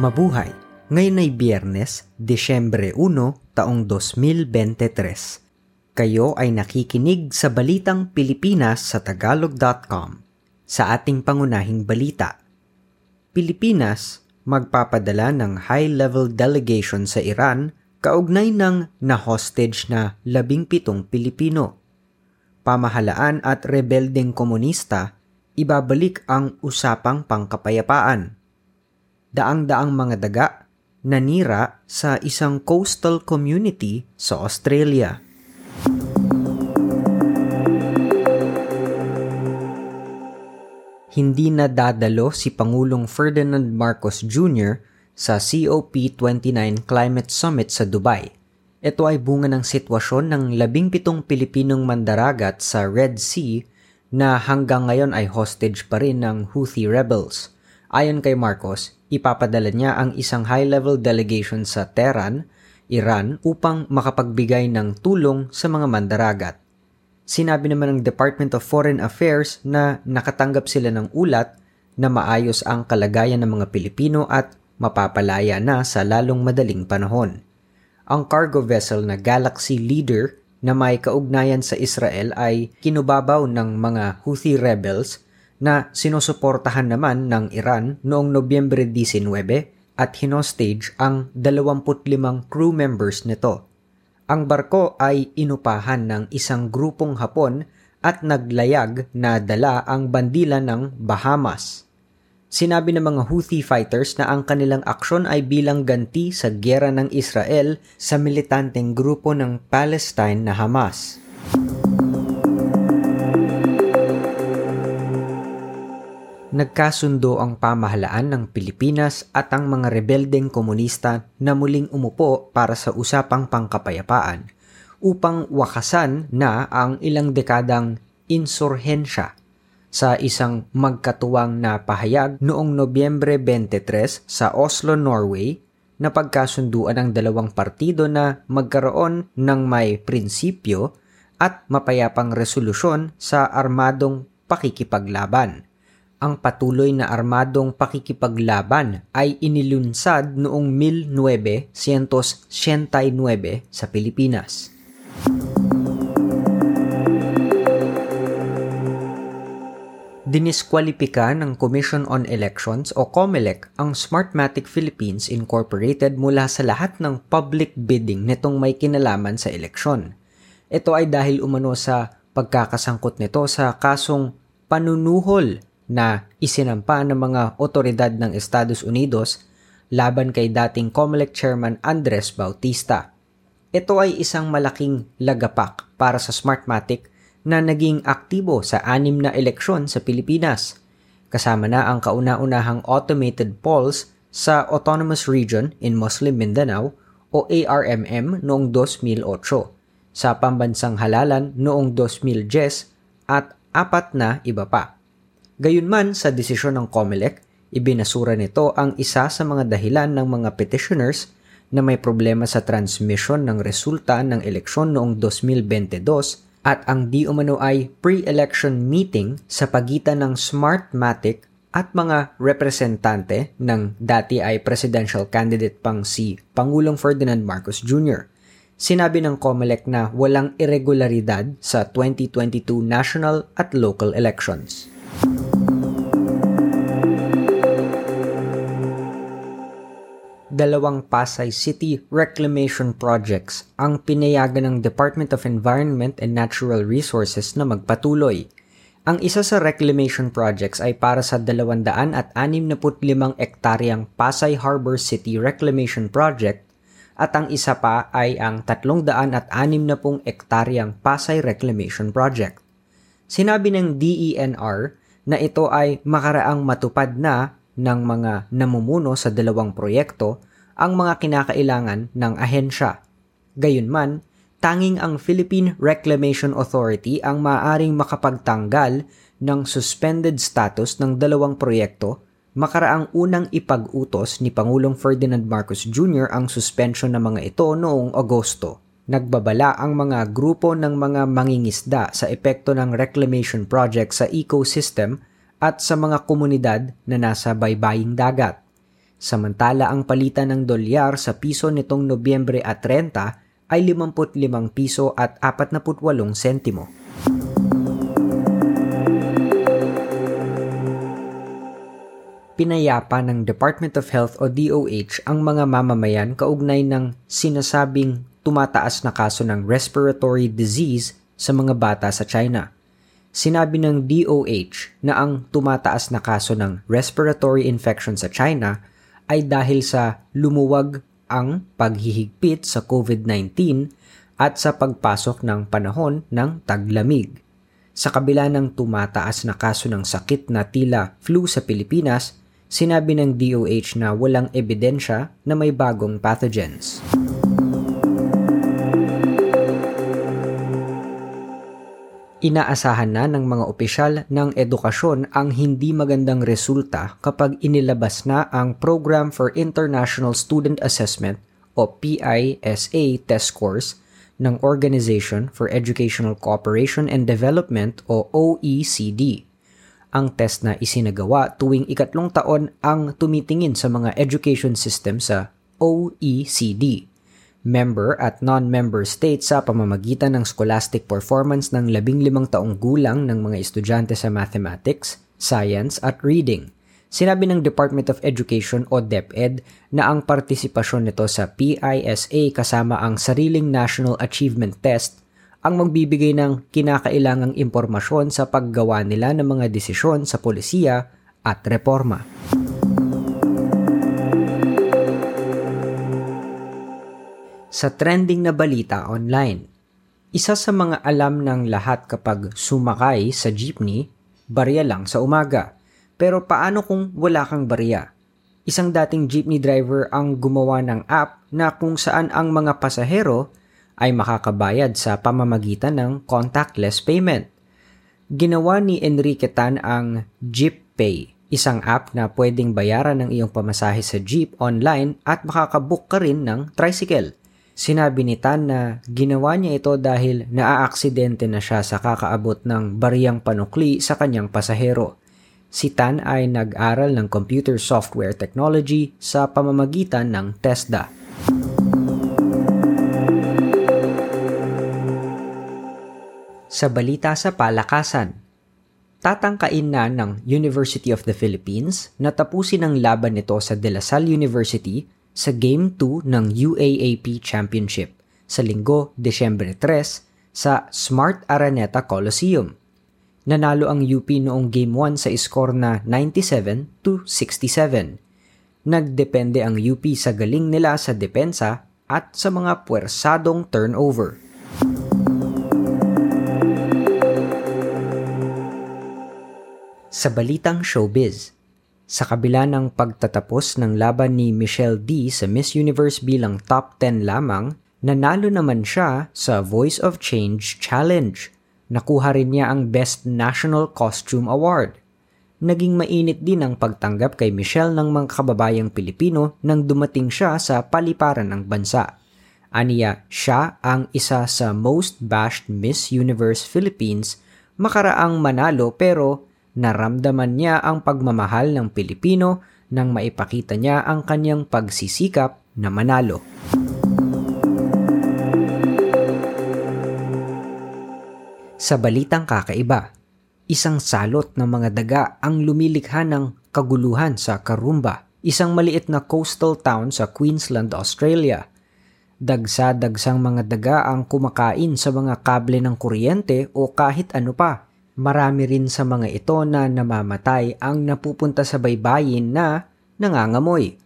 Mabuhay! Ngayon ay Biyernes, Desyembre 1, taong 2023. Kayo ay nakikinig sa Balitang Pilipinas sa Tagalog.com. Sa ating pangunahing balita, Pilipinas magpapadala ng high-level delegation sa Iran kaugnay ng na-hostage na labing pitong Pilipino. Pamahalaan at rebeldeng komunista, ibabalik ang usapang pangkapayapaan. Daang-daang mga daga nanira sa isang coastal community sa Australia. Hindi na dadalo si Pangulong Ferdinand Marcos Jr. sa COP29 Climate Summit sa Dubai. Ito ay bunga ng sitwasyon ng labing pitong Pilipinong mandaragat sa Red Sea na hanggang ngayon ay hostage pa rin ng Houthi rebels. Ayon kay Marcos, ipapadala niya ang isang high-level delegation sa Tehran, Iran upang makapagbigay ng tulong sa mga mandaragat. Sinabi naman ng Department of Foreign Affairs na nakatanggap sila ng ulat na maayos ang kalagayan ng mga Pilipino at mapapalaya na sa lalong madaling panahon. Ang cargo vessel na Galaxy Leader na may kaugnayan sa Israel ay kinubabaw ng mga Houthi rebels na sinusuportahan naman ng Iran noong Nobyembre 19 at hinostage ang 25 crew members nito. Ang barko ay inupahan ng isang grupong Hapon at naglayag na dala ang bandila ng Bahamas. Sinabi ng mga Houthi fighters na ang kanilang aksyon ay bilang ganti sa gyera ng Israel sa militanteng grupo ng Palestine na Hamas. Nagkasundo ang pamahalaan ng Pilipinas at ang mga rebeldeng komunista na muling umupo para sa usapang pangkapayapaan upang wakasan na ang ilang dekadang insurhensya sa isang magkatuwang na pahayag noong Nobyembre 23 sa Oslo, Norway na pagkasunduan ng dalawang partido na magkaroon ng may prinsipyo at mapayapang resolusyon sa armadong pakikipaglaban ang patuloy na armadong pakikipaglaban ay inilunsad noong 1969 sa Pilipinas. Diniskwalipika ng Commission on Elections o COMELEC ang Smartmatic Philippines Incorporated mula sa lahat ng public bidding nitong may kinalaman sa eleksyon. Ito ay dahil umano sa pagkakasangkot nito sa kasong panunuhol na isinampa ng mga otoridad ng Estados Unidos laban kay dating COMELEC Chairman Andres Bautista. Ito ay isang malaking lagapak para sa Smartmatic na naging aktibo sa anim na eleksyon sa Pilipinas. Kasama na ang kauna-unahang automated polls sa Autonomous Region in Muslim Mindanao o ARMM noong 2008, sa pambansang halalan noong 2010 at apat na iba pa. Gayunman sa desisyon ng COMELEC, ibinasura nito ang isa sa mga dahilan ng mga petitioners na may problema sa transmission ng resulta ng eleksyon noong 2022 at ang di umano ay pre-election meeting sa pagitan ng Smartmatic at mga representante ng dati ay presidential candidate pang si Pangulong Ferdinand Marcos Jr. Sinabi ng COMELEC na walang irregularidad sa 2022 national at local elections. Dalawang Pasay City reclamation projects ang pinayagan ng Department of Environment and Natural Resources na magpatuloy. Ang isa sa reclamation projects ay para sa 265 ektaryang Pasay Harbor City Reclamation Project at ang isa pa ay ang 360 ektaryang Pasay Reclamation Project. Sinabi ng DENR na ito ay makaraang matupad na ng mga namumuno sa dalawang proyekto ang mga kinakailangan ng ahensya. Gayunman, tanging ang Philippine Reclamation Authority ang maaaring makapagtanggal ng suspended status ng dalawang proyekto makaraang unang ipag-utos ni Pangulong Ferdinand Marcos Jr. ang suspension ng mga ito noong Agosto. Nagbabala ang mga grupo ng mga mangingisda sa epekto ng reclamation project sa ecosystem at sa mga komunidad na nasa baybaying dagat. Samantala ang palitan ng dolyar sa piso nitong Nobyembre at 30 ay 55 piso at 48 sentimo. Pinayapa ng Department of Health o DOH ang mga mamamayan kaugnay ng sinasabing tumataas na kaso ng respiratory disease sa mga bata sa China. Sinabi ng DOH na ang tumataas na kaso ng respiratory infection sa China ay dahil sa lumuwag ang paghihigpit sa COVID-19 at sa pagpasok ng panahon ng taglamig. Sa kabila ng tumataas na kaso ng sakit na tila flu sa Pilipinas, sinabi ng DOH na walang ebidensya na may bagong pathogens. Inaasahan na ng mga opisyal ng edukasyon ang hindi magandang resulta kapag inilabas na ang Program for International Student Assessment o PISA test scores ng Organization for Educational Cooperation and Development o OECD. Ang test na isinagawa tuwing ikatlong taon ang tumitingin sa mga education system sa OECD member at non-member states sa pamamagitan ng scholastic performance ng 15 taong gulang ng mga estudyante sa mathematics, science at reading. Sinabi ng Department of Education o DepEd na ang partisipasyon nito sa PISA kasama ang sariling National Achievement Test ang magbibigay ng kinakailangang impormasyon sa paggawa nila ng mga desisyon sa polisiya at reforma. Sa trending na balita online. Isa sa mga alam ng lahat kapag sumakay sa jeepney, barya lang sa umaga. Pero paano kung wala kang barya? Isang dating jeepney driver ang gumawa ng app na kung saan ang mga pasahero ay makakabayad sa pamamagitan ng contactless payment. Ginawa ni Enrique Tan ang Jeep Pay, isang app na pwedeng bayaran ng iyong pamasahe sa jeep online at makakabook ka rin ng tricycle. Sinabi ni Tan na ginawa niya ito dahil naaaksidente na siya sa kakaabot ng bariyang panukli sa kanyang pasahero. Si Tan ay nag-aral ng computer software technology sa pamamagitan ng TESDA. Sa balita sa palakasan, tatangkain na ng University of the Philippines na tapusin ang laban nito sa De La Salle University sa Game 2 ng UAAP Championship sa linggo, Desyembre 3 sa Smart Araneta Coliseum. Nanalo ang UP noong Game 1 sa score na 97 to 67. Nagdepende ang UP sa galing nila sa depensa at sa mga puwersadong turnover. Sa balitang showbiz, sa kabila ng pagtatapos ng laban ni Michelle D sa Miss Universe bilang top 10 lamang, nanalo naman siya sa Voice of Change Challenge. Nakuha rin niya ang Best National Costume Award. Naging mainit din ang pagtanggap kay Michelle ng mga kababayang Pilipino nang dumating siya sa paliparan ng bansa. Aniya, siya ang isa sa most bashed Miss Universe Philippines makaraang manalo pero naramdaman niya ang pagmamahal ng Pilipino nang maipakita niya ang kanyang pagsisikap na manalo. Sa balitang kakaiba, isang salot ng mga daga ang lumilikha ng kaguluhan sa Karumba, isang maliit na coastal town sa Queensland, Australia. Dagsa-dagsang mga daga ang kumakain sa mga kable ng kuryente o kahit ano pa Marami rin sa mga ito na namamatay ang napupunta sa baybayin na nangangamoy.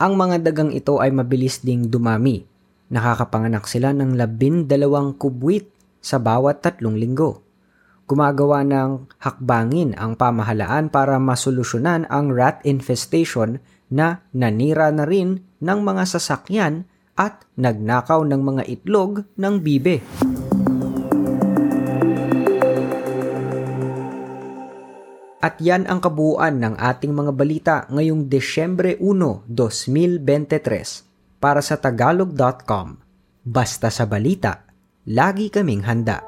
Ang mga dagang ito ay mabilis ding dumami. Nakakapanganak sila ng labindalawang kubwit sa bawat tatlong linggo. Gumagawa ng hakbangin ang pamahalaan para masolusyonan ang rat infestation na nanira na rin ng mga sasakyan at nagnakaw ng mga itlog ng bibe. At yan ang kabuuan ng ating mga balita ngayong Desyembre 1, 2023 para sa tagalog.com. Basta sa balita, lagi kaming handa.